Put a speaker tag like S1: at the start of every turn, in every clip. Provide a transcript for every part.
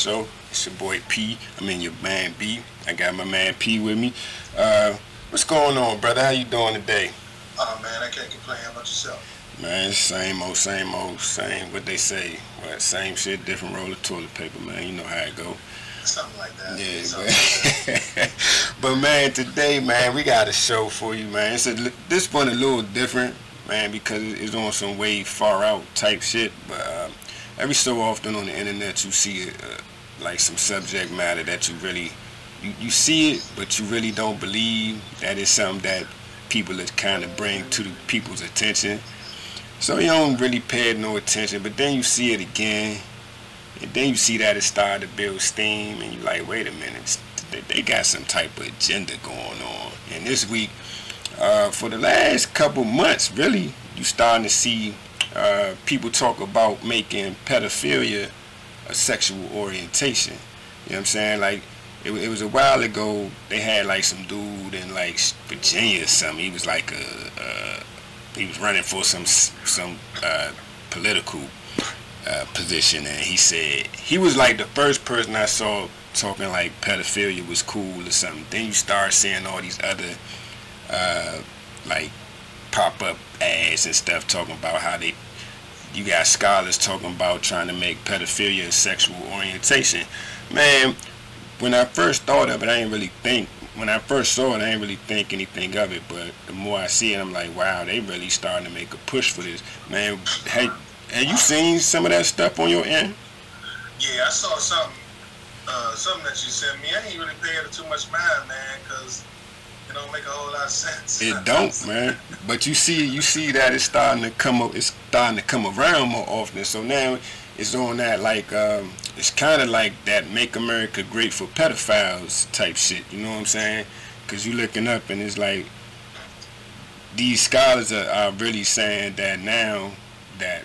S1: Show. It's your boy P. I'm in your man B. I got my man P with me. Uh, what's going on, brother? How you doing today?
S2: Oh man, I can't complain. How about yourself?
S1: Man, same old, same old, same. What they say, what? Same shit, different roll of toilet paper, man. You know how it go.
S2: Something like that.
S1: Yeah, but, like but man, today, man, we got a show for you, man. It's a, this one a little different, man, because it's on some way far out type shit. But uh, every so often on the internet you see uh, like some subject matter that you really you, you see it but you really don't believe that it's something that people are kind of bring to the people's attention. So you don't really pay no attention but then you see it again and then you see that it started to build steam and you're like wait a minute they got some type of agenda going on. And this week uh, for the last couple months really you starting to see uh, people talk about making pedophilia a sexual orientation. You know what I'm saying? Like, it, it was a while ago, they had like some dude in like Virginia or something. He was like a, uh, he was running for some, some uh, political uh, position and he said, he was like the first person I saw talking like pedophilia was cool or something. Then you start seeing all these other, uh, like pop up ads and stuff talking about how they you got scholars talking about trying to make pedophilia a sexual orientation. Man, when I first thought of it, I didn't really think. When I first saw it, I didn't really think anything of it. But the more I see it, I'm like, wow, they really starting to make a push for this. Man, hey, have you seen some of that stuff on your end?
S2: Yeah, I saw something, uh, something that you sent me. I ain't really paying too much mind, man, because it don't make a whole lot of sense.
S1: It don't, man. But you see, you see that it's starting to come up. It's starting to come around more often. So now it's on that like um, it's kind of like that "Make America Great for Pedophiles" type shit. You know what I'm saying? Because you looking up and it's like these scholars are, are really saying that now that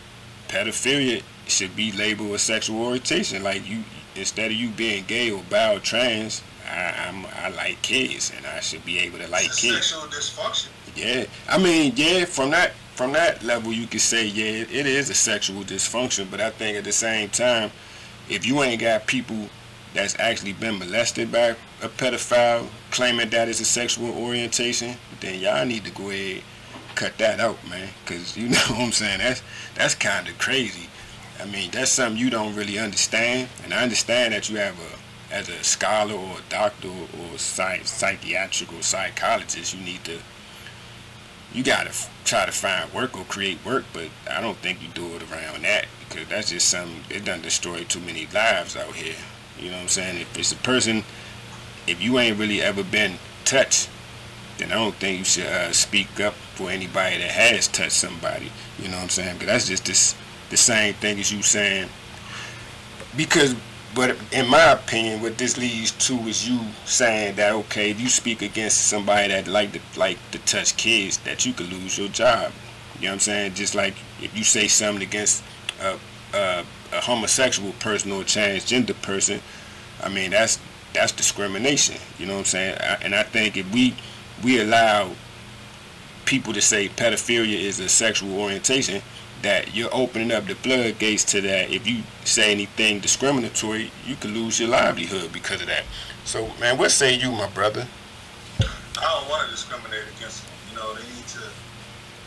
S1: pedophilia should be labeled a sexual orientation. Like you, instead of you being gay or bi or trans, I, I'm I like kids, and I should be able to like
S2: it's
S1: kids.
S2: Sexual dysfunction.
S1: Yeah, I mean, yeah, from that from that level, you could say, yeah, it, is a sexual dysfunction. But I think at the same time, if you ain't got people that's actually been molested by a pedophile claiming that is a sexual orientation, then y'all need to go ahead cut that out, man. Cause you know what I'm saying. That's that's kind of crazy. I mean, that's something you don't really understand, and I understand that you have a as a scholar or a doctor or psych, psychiatric or psychologist, you need to, you gotta try to find work or create work, but I don't think you do it around that because that's just something, it doesn't destroy too many lives out here. You know what I'm saying? If it's a person, if you ain't really ever been touched, then I don't think you should uh, speak up for anybody that has touched somebody. You know what I'm saying? Because that's just this, the same thing as you saying, because but in my opinion, what this leads to is you saying that okay, if you speak against somebody that like to like to touch kids, that you could lose your job. You know what I'm saying? Just like if you say something against a, a, a homosexual person or a transgender person, I mean that's that's discrimination. You know what I'm saying? And I think if we we allow people to say pedophilia is a sexual orientation, that you're opening up the floodgates to that. If you say anything discriminatory, you could lose your livelihood because of that. So, man, what say you, my brother?
S2: I don't want to discriminate against them. You know, they need to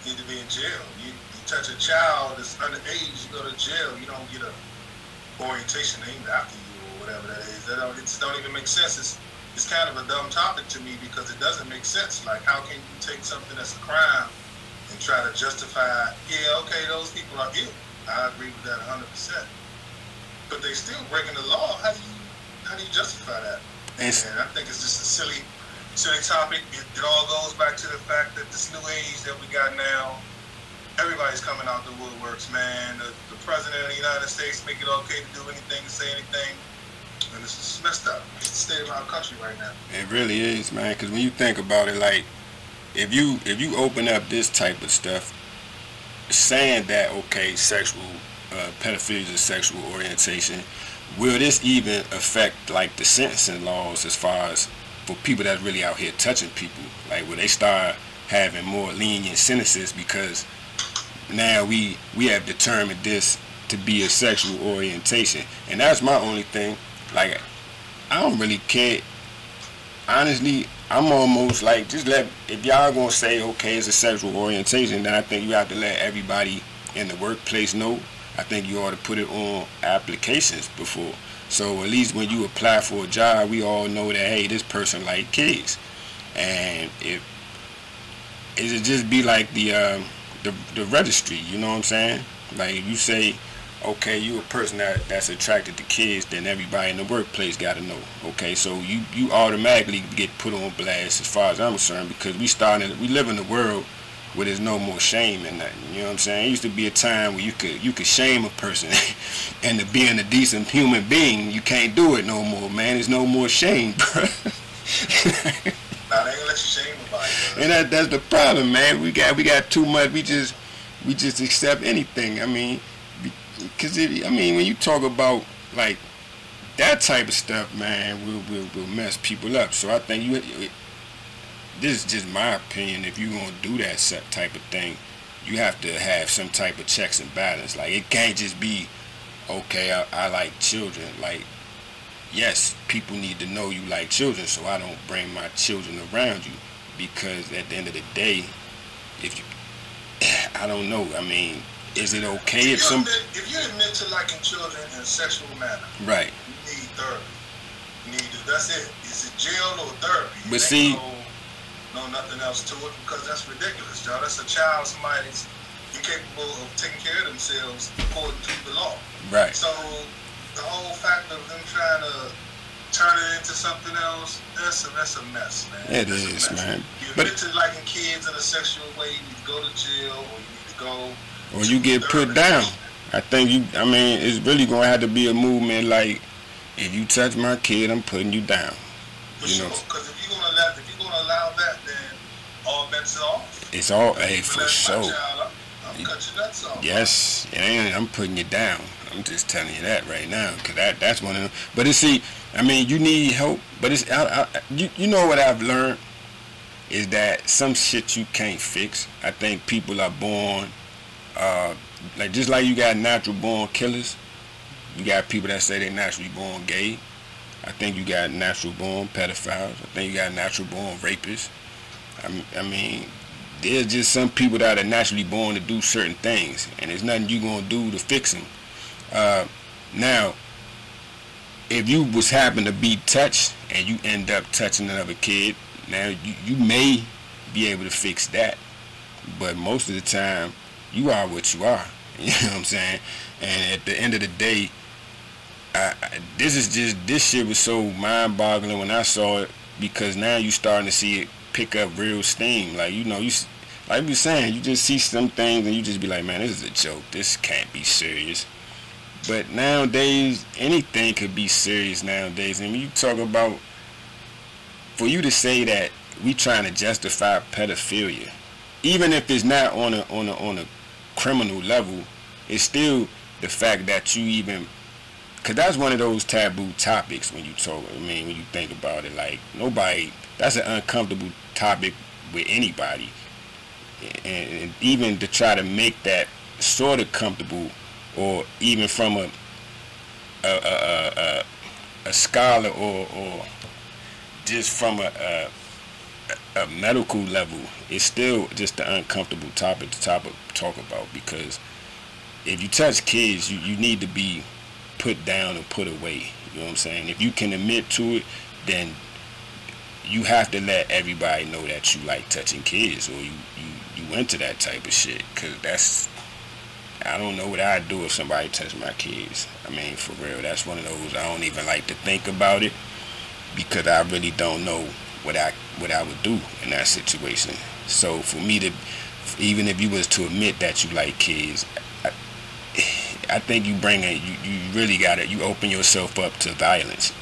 S2: need to be in jail. You, you touch a child that's underage, you go to jail. You don't get a orientation named after you or whatever that is. That don't, it just don't even make sense. It's it's kind of a dumb topic to me because it doesn't make sense. Like, how can you take something that's a crime and try to justify, yeah, okay, those people are ill. I agree with that 100%. But they're still breaking the law. How do you how do you justify that? And I think it's just a silly silly topic. It, it all goes back to the fact that this new age that we got now, everybody's coming out the woodworks, man. The, the president of the United States make it okay to do anything, to say anything. And this is messed up. It's the state of our country right now.
S1: It really is, man. Because when you think about it, like if you if you open up this type of stuff, saying that okay, sexual uh, pedophilia is sexual orientation, will this even affect like the sentencing laws as far as for people that really out here touching people? Like will they start having more lenient sentences because now we we have determined this to be a sexual orientation, and that's my only thing. Like I don't really care. Honestly, I'm almost like just let if y'all gonna say okay it's a sexual orientation, then I think you have to let everybody in the workplace know. I think you ought to put it on applications before. So at least when you apply for a job, we all know that hey, this person like kids, and if it just be like the uh, the the registry, you know what I'm saying? Like if you say okay, you a person that, that's attracted to kids, then everybody in the workplace got to know. Okay, so you you automatically get put on blast as far as I'm concerned because we starting we live in a world where there's no more shame in that. You know what I'm saying? It used to be a time where you could you could shame a person into being a decent human being. You can't do it no more, man. There's no more shame, bro.
S2: They ain't let you shame nobody.
S1: And that that's the problem, man. We got we got too much. We just we just accept anything. I mean, because I mean, when you talk about like that type of stuff, man, will will will mess people up. So I think you. It, this is just my opinion. If you're gonna do that type of thing, you have to have some type of checks and balance. Like it can't just be, okay, I, I like children. Like, yes, people need to know you like children, so I don't bring my children around you. Because at the end of the day, if you, I don't know. I mean, is it okay
S2: if,
S1: if some
S2: admit, if you admit to liking children in a sexual manner,
S1: right?
S2: You need therapy. You need to, that's it. Is it jail or therapy?
S1: But see,
S2: no, no, nothing else to it because that's ridiculous, y'all. That's a child. Somebody's incapable of taking care of themselves according to the law.
S1: Right.
S2: So the whole fact of them trying to turn it into something else, that's a that's a mess, man.
S1: It
S2: that's
S1: is, man.
S2: You
S1: but,
S2: admit to liking kids in a sexual way, you need to go to jail or you need to go
S1: or you get put down. I think you. I mean, it's really going to have to be a movement like, if you touch my kid, I'm putting you down.
S2: For you sure, because if you're gonna allow, if you're gonna allow that, then all bets are off.
S1: It's all, hey, for sure.
S2: Child, I'm,
S1: yes, and I'm putting you down. I'm just telling you that right now, cause that that's one of them. But it's see, I mean, you need help, but it's I, I, you you know what I've learned is that some shit you can't fix. I think people are born uh, like just like you got natural born killers, you got people that say they're naturally born gay. I think you got natural born pedophiles. I think you got natural born rapists. I, I mean, there's just some people that are naturally born to do certain things, and there's nothing you gonna do to fix them. Uh, now, if you was happen to be touched and you end up touching another kid, now you, you may be able to fix that, but most of the time you are what you are. You know what I'm saying? And at the end of the day, I, this is just this shit was so mind-boggling when I saw it because now you starting to see it pick up real steam. Like you know, you like we saying, you just see some things and you just be like, man, this is a joke. This can't be serious. But nowadays, anything could be serious nowadays. And when you talk about, for you to say that we trying to justify pedophilia, even if it's not on a on a on a criminal level, it's still the fact that you even because that's one of those taboo topics when you talk. I mean, when you think about it, like nobody. That's an uncomfortable topic with anybody, and, and even to try to make that sort of comfortable, or even from a a a, a, a scholar or or just from a, a a medical level, it's still just an uncomfortable topic to talk, about because if you touch kids, you, you need to be put down and put away. You know what I'm saying? If you can admit to it, then you have to let everybody know that you like touching kids or you, you, you into that type of shit, cause that's I don't know what I'd do if somebody touched my kids. I mean, for real, that's one of those I don't even like to think about it because I really don't know what I what I would do in that situation. So for me to, even if you was to admit that you like kids, I, I think you bring it. You, you really got it. You open yourself up to violence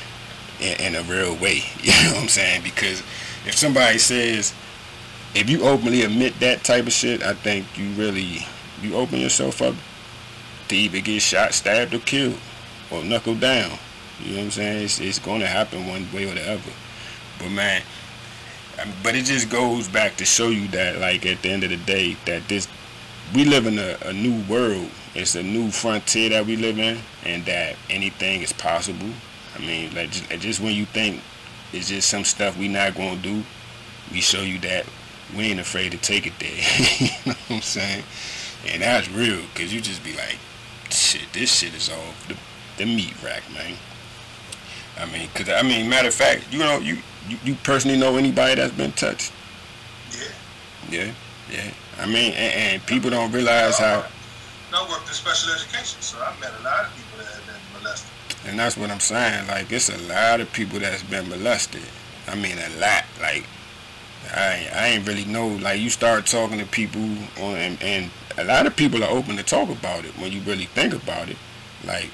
S1: in, in a real way. You know what I'm saying? Because if somebody says, if you openly admit that type of shit, I think you really you open yourself up to either get shot, stabbed, or killed, or knuckle down. You know what I'm saying? It's, it's going to happen one way or the other. But man, um, but it just goes back to show you that, like at the end of the day, that this we live in a, a new world. It's a new frontier that we live in, and that anything is possible. I mean, like just, just when you think it's just some stuff we not gonna do, we show you that we ain't afraid to take it there. you know what I'm saying? And that's real, cause you just be like, shit, this shit is all the, the meat rack, man. I mean, cause I mean, matter of fact, you know, you you, you personally know anybody that's been touched?
S2: Yeah.
S1: Yeah, yeah. I mean, and, and people don't realize how.
S2: I worked in special education, so I met a lot of people that have been molested.
S1: And that's what I'm saying. Like, it's a lot of people that's been molested. I mean, a lot. Like, I I ain't really know. Like, you start talking to people, on, and, and a lot of people are open to talk about it when you really think about it. Like,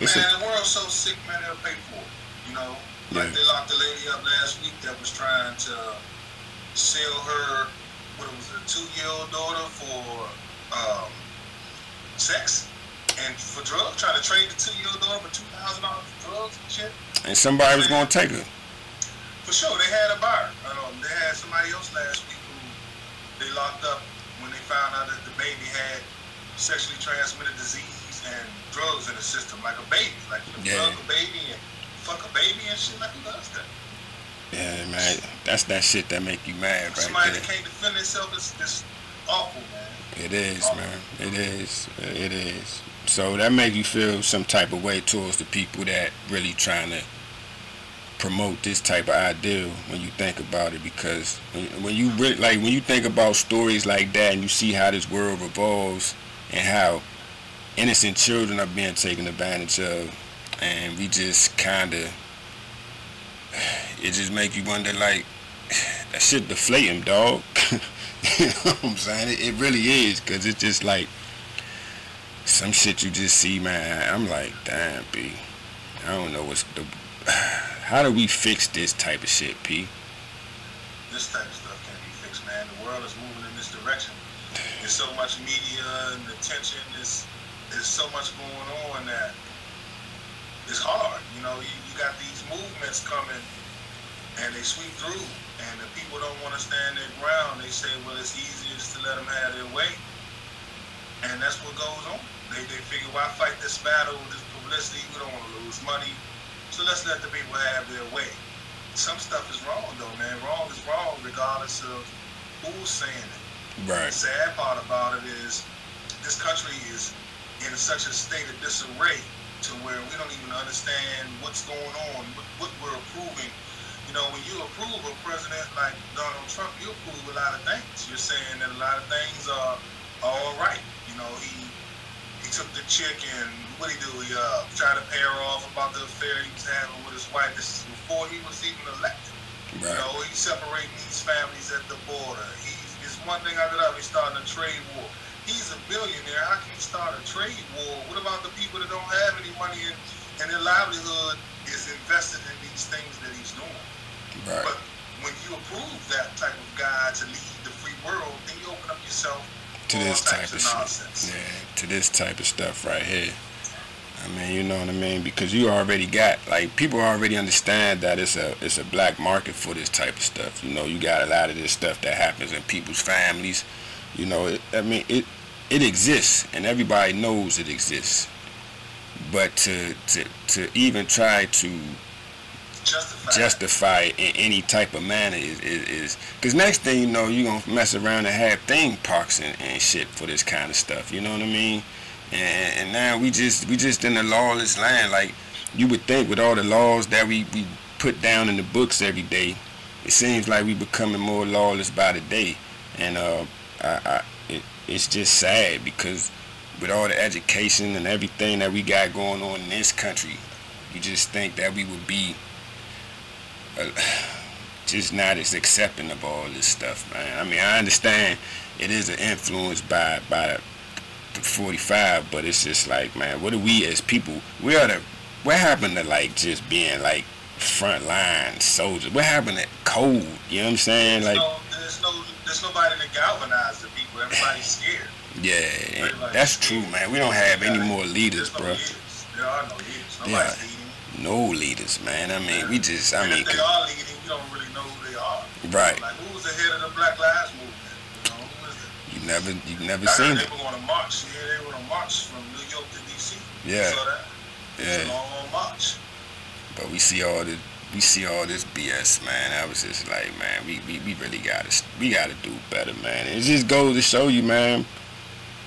S2: it's man, a, the world's so sick, man. They'll pay for it. You know, like yeah. they locked the lady up last week that was trying to sell her what was a two-year-old daughter for um, sex and for drugs, trying to trade the two-year-old daughter for two thousand dollars for drugs and shit.
S1: And somebody was going to take her.
S2: For sure, they had a buyer. Um, they had somebody else last week who they locked up when they found out that the baby had sexually transmitted disease and drugs in the system, like a baby, like you yeah. drug a baby and fuck a baby and shit. Like does that?
S1: Yeah, man, that's that shit that make you mad, right
S2: Somebody that can't defend itself is, is awful, man.
S1: It is, awful. man. It is. It is. So that make you feel some type of way towards the people that really trying to promote this type of ideal when you think about it because when, when you really like when you think about stories like that and you see how this world revolves and how innocent children are being taken advantage of and we just kind of it just make you wonder like that shit deflating dog. You know what i'm saying? It, it really is because it's just like some shit you just see man. I'm like damn b. I don't know what's the how do we fix this type of shit
S2: p? This type of stuff can't be fixed man. The world is moving in this direction. There's so much media and attention. There's there's so much going on that it's hard you know you, you got these movements coming and they sweep through, and the people don't want to stand their ground. They say, well, it's easiest to let them have their way, and that's what goes on. They, they figure, why fight this battle, this publicity? We don't want to lose money, so let's let the people have their way. Some stuff is wrong, though, man. Wrong is wrong, regardless of who's saying it.
S1: Right.
S2: The sad part about it is this country is in such a state of disarray to where we don't even understand what's going on, what, what we're approving you know, when you approve a president like Donald Trump, you approve a lot of things. You're saying that a lot of things are all right. You know, he he took the chick and what he do? He uh, tried to pay her off about the affair he was having with his wife. This is before he was even elected. Right. You know, he's separating these families at the border. He's it's one thing after the other. He's starting a trade war. He's a billionaire. How can he start a trade war? What about the people that don't have any money and, and their livelihood is invested in these things that he's doing?
S1: Right.
S2: But when you approve that type of guy to lead the free world, then you open up yourself
S1: to this type of,
S2: nonsense.
S1: shit. Yeah, to this type of stuff right here. I mean, you know what I mean? Because you already got like people already understand that it's a it's a black market for this type of stuff. You know, you got a lot of this stuff that happens in people's families. You know, it, I mean, it it exists and everybody knows it exists. But to to to even try to
S2: justify,
S1: justify it in any type of manner is is because next thing you know you're gonna mess around and have thing parks and, and shit for this kind of stuff you know what i mean? And, and now we just we just in a lawless land like you would think with all the laws that we, we put down in the books every day it seems like we becoming more lawless by the day and uh, I, I it, it's just sad because with all the education and everything that we got going on in this country, you just think that we would be uh, just not as accepting of all this stuff, man. I mean, I understand it is an influence by by the 45, but it's just like, man, what are we as people? We are the what happened to like just being like frontline soldiers? What happened to code? You know what I'm saying? Like,
S2: there's nobody to galvanize the people. Everybody's scared.
S1: yeah,
S2: Everybody's
S1: that's true, man. We don't have any more leaders,
S2: no
S1: bro.
S2: leaders. There are no leaders.
S1: Yeah.
S2: Nobody's leading.
S1: No leaders, man. I mean, we just, I
S2: and
S1: mean,
S2: if they are leading, you don't really know who they are.
S1: right?
S2: Like who was the head of the Black Lives Movement? You know, who was it?
S1: You never, you never
S2: I
S1: seen it.
S2: they were going to march. Yeah, they were going to march from New York to D.C.
S1: Yeah.
S2: You saw that? It's a
S1: Yeah,
S2: long march.
S1: but we see all this, we see all this BS, man. I was just like, man, we, we, we really gotta, we gotta do better, man. It just goes to show you, man.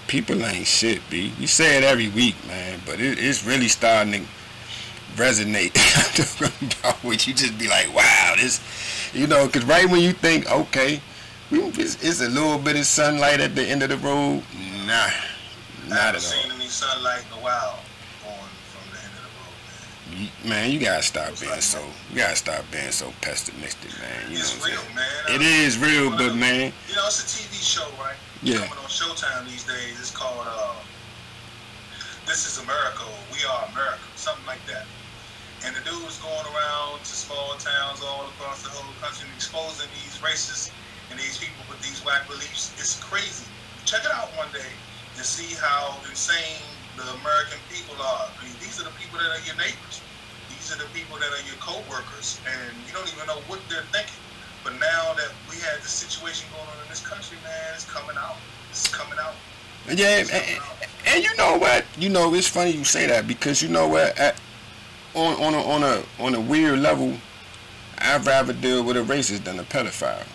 S1: People ain't shit, b. We say it every week, man, but it, it's really starting to resonate about what you just be like, wow, this, you know, because right when you think, okay, we, it's, it's a little bit of sunlight at the end of the road, nah,
S2: I
S1: not
S2: haven't
S1: at
S2: seen any sunlight in a while going from the end of the road, man.
S1: You- gotta stop being so, you gotta stop being so pessimistic, man. You know
S2: it's
S1: what I'm
S2: real, man.
S1: It is real, but man,
S2: You know, it's a TV show, right?
S1: Yeah.
S2: Coming on Showtime these days. It's called uh, This is America or We Are America, something like that. And the dude was going around to small towns all across the whole country and exposing these racists and these people with these whack beliefs. It's crazy. Check it out one day and see how insane the American people are. I mean, these are the people that are your neighbors. These are the people that are your co-workers, and you don't even know what they're thinking. But now that we had this situation going on in this country, man, it's coming out. It's coming out.
S1: yeah, and,
S2: out.
S1: and you know what? You know, it's funny you say that because you know what? At, on on a on a on a weird level, I'd rather deal with a racist than a pedophile.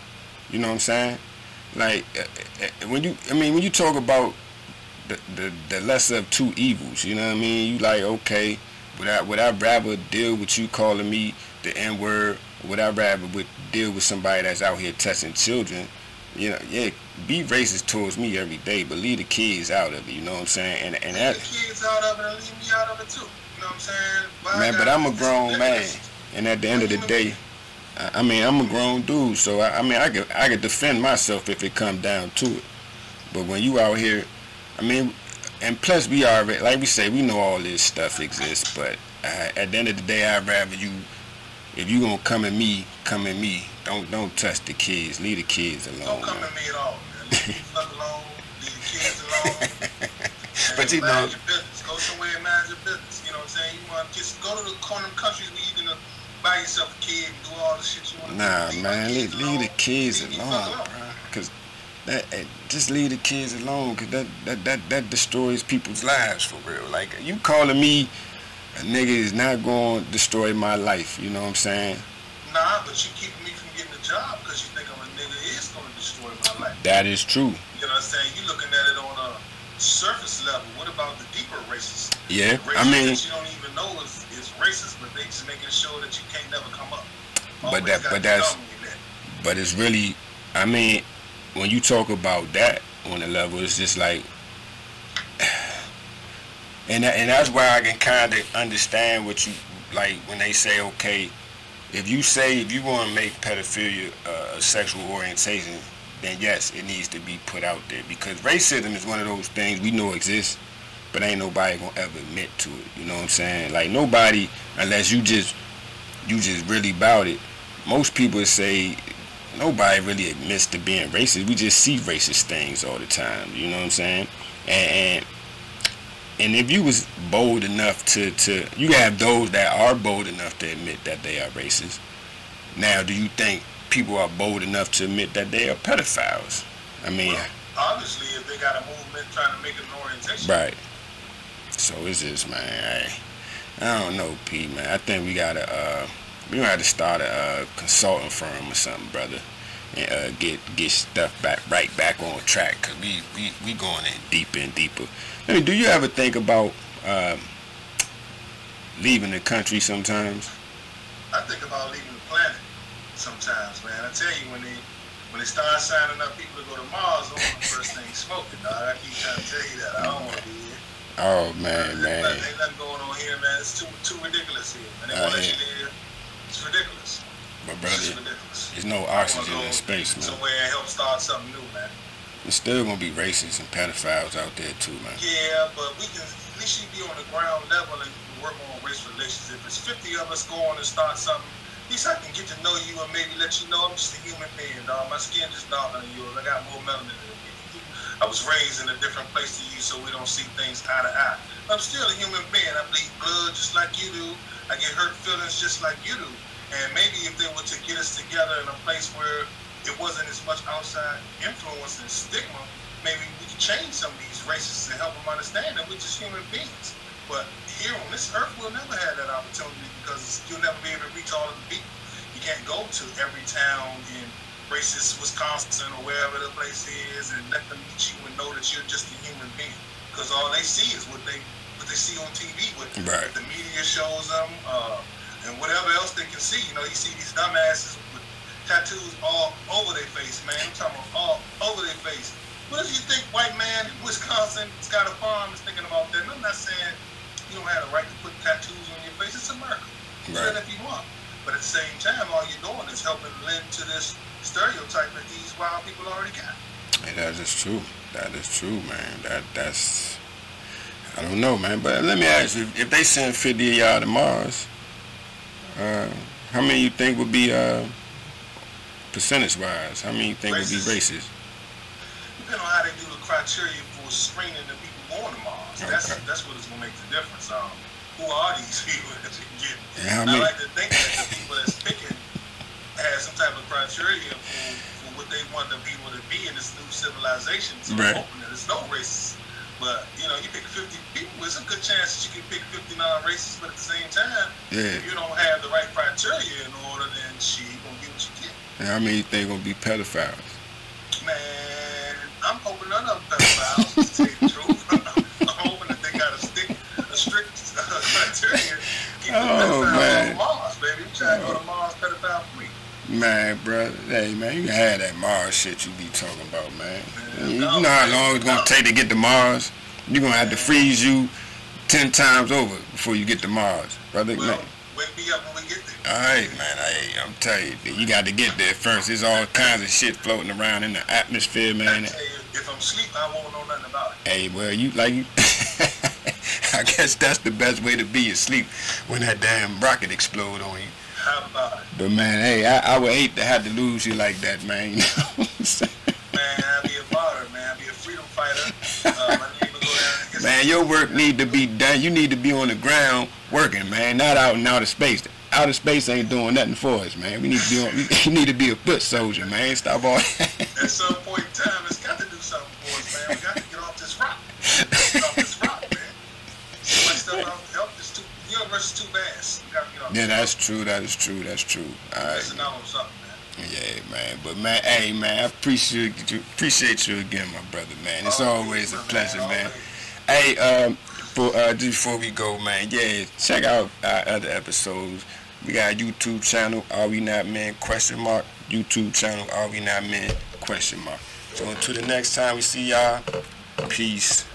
S1: You know what I'm saying? Like uh, uh, when you, I mean, when you talk about the the, the lesser of two evils, you know what I mean? You like okay, would I would I rather deal with you calling me the N word? Would I rather would deal with somebody that's out here testing children? You know, yeah, be racist towards me every day, but leave the kids out of it. You know what I'm saying? And and
S2: Leave
S1: that
S2: the kids out of it and leave me out of it too. You know what I'm saying? Why
S1: man, but I'm a grown man, and at the end of the day, I, I mean I'm a grown dude, so I, I mean I could I could defend myself if it come down to it. But when you out here, I mean, and plus we already like we say we know all this stuff exists, but uh, at the end of the day, I'd rather you. If you gonna come at me, come at me. Don't don't touch the kids. Leave the kids alone.
S2: Don't come
S1: man.
S2: to me at all, man. Leave the fuck alone. Leave the kids alone.
S1: But you know-
S2: your business. Go somewhere and mind your business. You know what I'm saying? You want to just go to the corner of countries where you can uh, buy yourself a kid and do all the shit you want to
S1: Nah,
S2: do. Leave
S1: man,
S2: the
S1: leave, leave the kids
S2: Leave
S1: alone,
S2: fuck
S1: bro. Cause that just leave the kids alone, cause that that that that destroys people's lives for real. Like you calling me a nigga is not going to destroy my life. You know what I'm saying?
S2: Nah, but you keeping me from getting a job because you think I'm a nigga is going to destroy my life.
S1: That is true.
S2: You know what I'm saying? You're looking at it on a surface level. What about the deeper races?
S1: Yeah,
S2: Races
S1: I mean,
S2: that you don't even know is, is racist, but they just making sure that you can't never come up.
S1: But
S2: Always
S1: that- but that's-
S2: there.
S1: but it's really, I mean, when you talk about that on the level, it's just like, and and that's why I can kind of understand what you like when they say, okay, if you say if you want to make pedophilia a sexual orientation, then yes, it needs to be put out there because racism is one of those things we know exists, but ain't nobody gonna ever admit to it. You know what I'm saying? Like nobody, unless you just you just really about it. Most people say nobody really admits to being racist. We just see racist things all the time. You know what I'm saying? And and, and if you was bold enough to, to you have those that are bold enough to admit that they are racist. Now, do you think people are bold enough to admit that they are pedophiles? I mean,
S2: Well, obviously, if they got a movement trying to make an orientation,
S1: right. So it's just man, I, I don't know, P man. I think we gotta uh we gonna have to start a uh, consulting firm or something, brother, and uh, get get stuff back right back on track. Cause we we we going in deeper and deeper. I mean, do you ever think about um, leaving the country sometimes?
S2: I think about leaving the planet sometimes, man. I tell you, when they when they start signing up people to go to Mars, I'm the first thing smoking, dog. I keep trying to tell you that. I don't want to be here.
S1: Oh man,
S2: man.
S1: man.
S2: Ain't nothing going on here, man. It's too too ridiculous here. And they want to let you there. It's ridiculous.
S1: But brother,
S2: ridiculous.
S1: there's no oxygen in space, man.
S2: Somewhere and help start something new, man.
S1: There's still gonna be racists and pedophiles out there too, man.
S2: Yeah, but we can at least you be on the ground level and work on race relations. If it's 50 of us going to start something, at least I can get to know you and maybe let you know I'm just a human being, dog. My skin is darker than yours. I got more melanin than you. I was raised in a different place than you, so we don't see things eye to eye. I'm still a human being. I bleed blood just like you do. I get hurt feelings just like you do. And maybe if they were to get us together in a place where it wasn't as much outside influence and stigma, maybe we could change some of these races and help them understand that we're just human beings. But here on this earth, we'll never have that opportunity because you'll never be able to reach all of the people. You can't go to every town in racist Wisconsin or wherever the place is and let them meet you and know that you're just a human being. Because all they see is what they what they see on TV, what,
S1: Right.
S2: the media shows them, uh, and whatever else they can see. You know, you see these dumbasses with tattoos all over their face, man. I'm talking about all over their face. What if you think white man in Wisconsin has got a farm is thinking about that? And I'm not saying you don't have the right to put tattoos on your face. It's America. Do
S1: Right.
S2: that if you want. But at the same time, all you're doing is helping lend to this stereotype that these wild people already got.
S1: Hey, that is true. That is true, man. That that's I don't know, man. But let me ask you: if they send fifty of y'all to Mars, uh, how many you think would be uh, percentage wise? How many you think would be racist?
S2: Depending on how they do the criteria for screening the people going to Mars. That's
S1: Okay.
S2: that's what is going to make the difference. Um, who are these people that you get?
S1: And how
S2: And I like to think that the people that's picking have some type of criteria for, for what they want the people to be in this new civilization. So
S1: Right.
S2: I'm hoping that there's no racists. But, you know, you pick 50 people, it's a good chance that you can pick 50 non-racists, but at the same time,
S1: Yeah.
S2: if you don't have the right criteria in order, then she gonna get what you get.
S1: And how many you think gonna be pedophiles?
S2: Man, I'm hoping none of them pedophiles, to you the truth. I'm hoping that they got a stick, a strict uh, criteria. Keep
S1: Oh, man.
S2: Mars, baby. I'm trying to go to Mars pedophile free.
S1: Man, brother, hey man, you can have that Mars shit you be talking about, man.
S2: Man,
S1: You, you
S2: no,
S1: know how long it's gonna
S2: no.
S1: take to get to Mars? You gonna have to freeze you ten times over before you get to Mars, brother.
S2: Well,
S1: man.
S2: wake me up when we get there.
S1: All right, man. Hey, I'm telling you, you got to get there first. There's all kinds of shit floating around in the atmosphere,
S2: I
S1: man.
S2: tell you, if I'm asleep, I won't know nothing about it.
S1: Hey, well, you like you. I guess that's the best way to be asleep when that damn rocket explode on you.
S2: How about it?
S1: But man, hey, I, I would hate to have to lose you like that, man. You know
S2: Man,
S1: your work need to be done. You need to be on the ground working, man, not out in outer space. Outer space ain't doing nothing for us, man. We need to be on, we need to be a foot soldier, man. Stop all that.
S2: At some point in time, it's got to do something for us, man. We got to get off this rock. Get off this rock, man. So much stuff out help is too, the universe is too vast. We got to get off
S1: yeah,
S2: this
S1: that's true. That is true. That's true. All
S2: rock.
S1: right.
S2: Listen out on something, man.
S1: Yeah, man. But man, hey, man, I appreciate you. Appreciate you again, my brother, man. It's always a pleasure, man. Hey, um, for uh, before we go, man, yeah, check out our other episodes. We got a YouTube channel, Are We Not Men? Question mark. YouTube channel, Are We Not Men? Question mark. So until the next time we see y'all, peace.